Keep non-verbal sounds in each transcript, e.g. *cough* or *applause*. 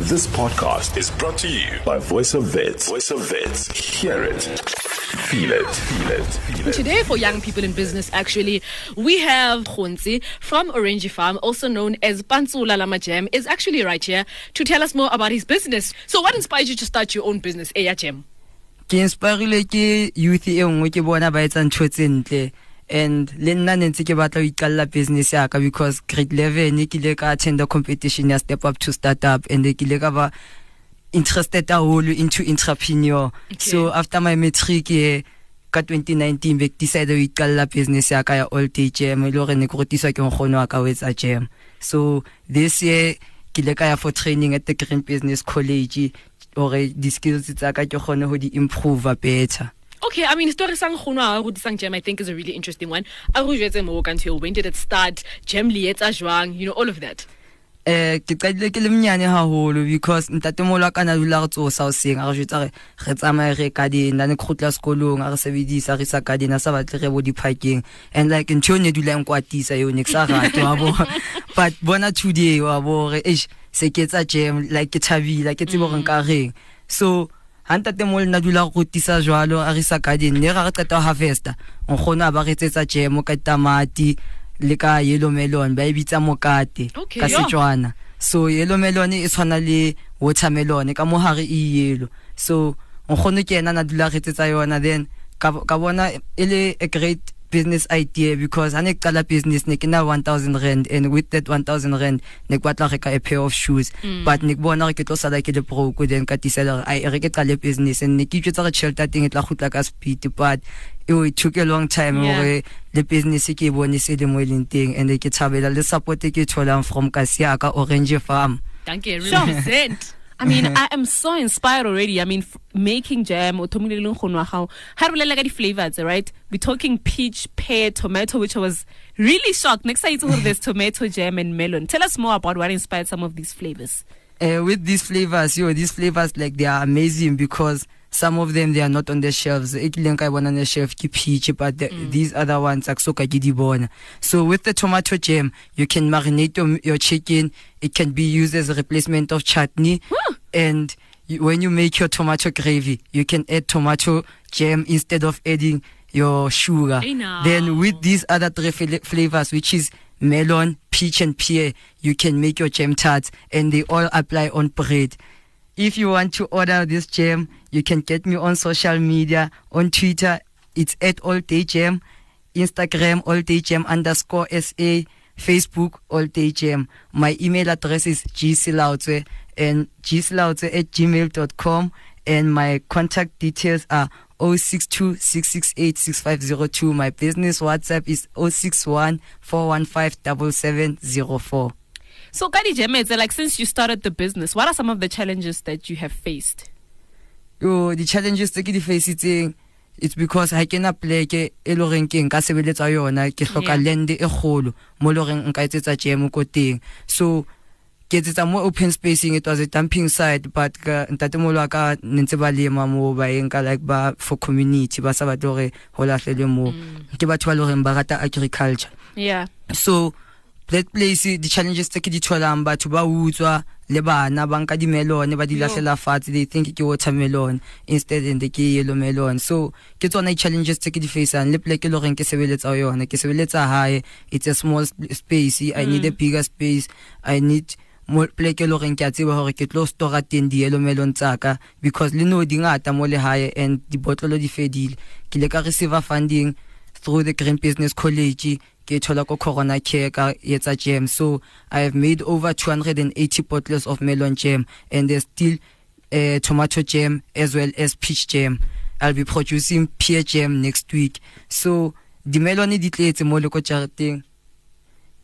This podcast is brought to you by Voice of Vets. Voice of Vets. Hear it. Feel it. Feel it. Feel it. Today, for young people in business, actually, we have Gontse from Orange Farm, also known as Pantsula Lama Jam, is actually right here to tell us more about his business. So, what inspired you to start your own business, Eya Jam? ke inspirile ke youth e nngwe ke bona ba etsa ntho tse ntle and le nna ne ntse ke batla ho iqalla business ya ka because grade 11 ke ile ka attend the competition ya step up to startup and ke ile ka ba interested haholo into entrepreneur. Okay. so after my matric eh, ka 2019 be ke decide ho iqalla business ya ka ya all day jam e le hore ne ke rutiswa ke nkgono wa ka etsa jam. So this year ke ile ka ya for training at the green business college hore di-skills tsa ka ke kgone ho di-improve better Okay, I mean, story sang khono a go disang jam I think is a really interesting one. A go jwetse mo ka ntho when did it start? Jam li etsa jwang? You know all of that. eh ke qadile ke le mnyane haholo because ntatemolo wa ka na dula re tsosa hoseng a re jwetsa re re tsamaye re kadena ne khutla sekolong a re sebedisa re sa kadena sa batle re bo diphakeng and like ntho eo ne dula nkwatisa yo ne ke sa rate wa bo *laughs* but bona today wa bo re eish se ke etsa jam like ke thabila ke tsebo re nka reng so ha ntatemolo na dula go rutisa jalo a re sa kadene ne ga re qeta go harvesta. Nkgono a ba re jemo ka tamati le ka yellow melon ba e bitsa mokate Okay, ka. Setswana. So yellow melon e tshwana le watermelon ka mogare e yellow. So nkgono ke ena na dula re tsetsa yona then ka bona e le a great business idea because I need a business I nekina 1000 rand and with that 1000 rand I nekwatla reka a pair of shoes mm. but I need to tlo sala ke le broke then I need to qale business and nekitsetsa re chelta thing etla khutla ka speed but it took a long time yeah. the business ke bone se le mo leng thing, and ke thabela le support ke tholang from kasi ya orange farm danke 100% I mean, *laughs* I am so inspired already. I mean, f- making jam, o thomile le nkgono wa gago. Ha re bolela ka di-flavors, right? We're talking peach, pear, tomato, which I was really shocked. Next time, you there's *laughs* tomato jam and melon. Tell us more about what inspired some of these flavors. uh, with these flavors yo these flavors like they are amazing because some of them they are not on the shelves. E kileng ka bona on the shelf ke peach but the, mm. these other ones ak so ka ke di bona. So with the tomato jam you can marinate your, your chicken. It can be used as a replacement of chutney. And you, when you make your tomato gravy you can add tomato jam instead of adding your sugar. Then with these other three fla- flavors which is melon peach and pear you can make your jam tarts and they all apply on bread. If you want to order this jam you can get me on social media on twitter it's at all day jam instagram all day jam underscore sa facebook all day jam my email address is gclautse and gclautse at gmail.com and my contact details are 0626686502 my business whatsapp is 061 415 So, Kadi Jemetse, like since you started the business, what are some of the challenges that you have faced? Yo the challenges tse ke di faceitseng it's because ha ke na pleke e le horeng ke nka sebeletsa yona ke hloka Yeah. land e kgolo mo le horeng nka etsetsa jam ko teng so ke etsetsa mo open spacing it was a dumping site but ntatemolo wa ka ne ntse ba lema mo ba eng ka like ba for community ba sa batle hore ho lahlelwe mo mm. ke batho ba le horeng ba rata agriculture Yeah. so that place the challenges tse ke di tholang batho ba utswa le bana ba nka dimelone ba di Yo. lahlela fatshe they think ke watermelon instead and ke yellow melon. So ke tsona di-challenges tse ke di faceang le pleke le goreng ke sebeletsa ho yona ke sebeletsa hae. It's a small space i need a mm. bigger space. I need mo pleke le goreng ke a tseba hore ke tlo stora teng di-yellow melon tsaka because le no di ngata mo lehae and dibotlolo di fedile. Ke ile ka receiver funding through the green business college ke thola ko corona care ka etsa jam. So i have made over 280 bottles of melon jam and there's still uh, tomato jam as well as peach jam. I'll be producing pear jam next week. So di melon di tletse mo le ko jareteng.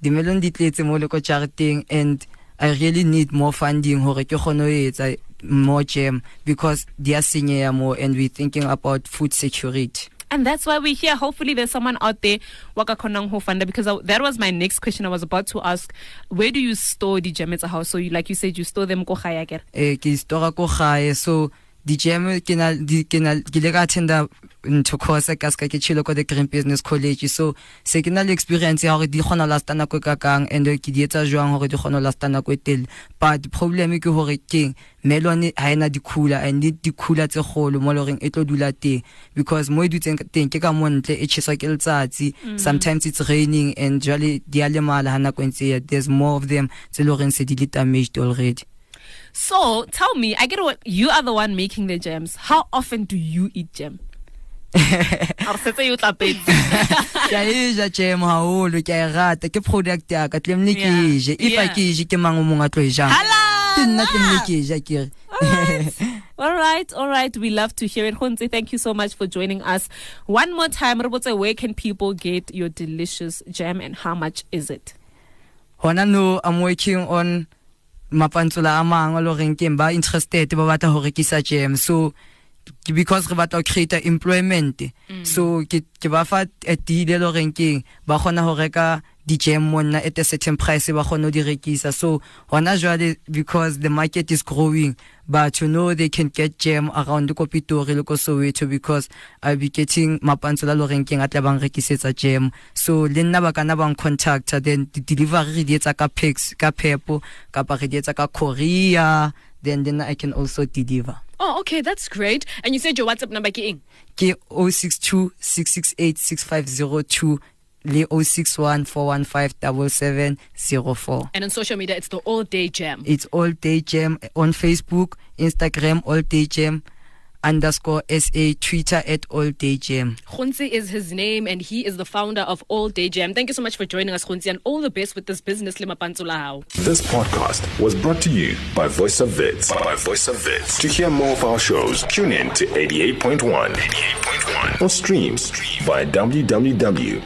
Di melon di tletse mo le ko jareteng and i really need more funding hore ke kgone ho etsa more jam because they are senyeya more and we're thinking about food security And that's why we're here. Hopefully, there's someone out there waka khonang ho funda because I, that was my next question. I was about to ask, where do you store the jam at house? So, you, like you said, you store them ko eh so di jam ke na di ke na ke le ka attenda ntho course ka ska ke chilo ko the green business college. So se ke na le experience ya gore di gona last nako ka kang and ke di etsa jwang gore di gona last nako e tel but the problem ke gore ke melon ha ena dikhula and dikhula tse golo mo loreng e tlo dula teng. Because mo e dutseng teng ke ka mo ntle e cheswa ke letsatsi. Mm. Sometimes it's raining and jwale di a lemala ha nako ntse there's more of them tse loreng se di le damaged already So tell me, I get what you are the one making the gems. How often do you eat gem? *laughs* Or setse you tlapetse. *laughs* ke a e ja jam haholo ke a e rata ke product ya ka tlemne ke e je if Yeah. ke e je ke mang o mong a tlo e jang ke nna tlemne ke e ja ke re All *laughs* right, all right. We love to hear it. Gontse, thank you so much for joining us. One more time, Robotse, where can people get your delicious gem and how much is it? hona no i'm working on mapantsula a mangwe le goreng ke ba interested ba batla go rekisa jam. So because re batla go create employment mm. so ke ba fa a deal le goreng ke ba kgona go reka di jam monna at a certain price ba kgona go di rekisa so hona jwale because the market is growing but you know they can get jam around ko Pitori le ko Soweto because I'll be getting mapantsula le goreng ke a tla bang rekisetsa jam so le nna ba kana bang contacta then the delivery re di etsa ka pex ka pepo kapa re di etsa ka Korea then then I can also deliver Oh, okay, that's great. And you said your WhatsApp number ke eng? ke 062 668 6502 le 061 415 7704 And on social media, it's the All Day Jam. it's all day jam on facebook instagram all day jam underscore sa twitter at all day jam Gontse is his name, and he is the founder of All Day Jam. Thank you so much for joining us, Gontse, and all the best with this business, Lima Panzulahau. This podcast was brought to you by Voice of Vits. By Voice of Vits. To hear more of our shows, tune in to 88.1 88.1 or streams via www.vfm.co.za.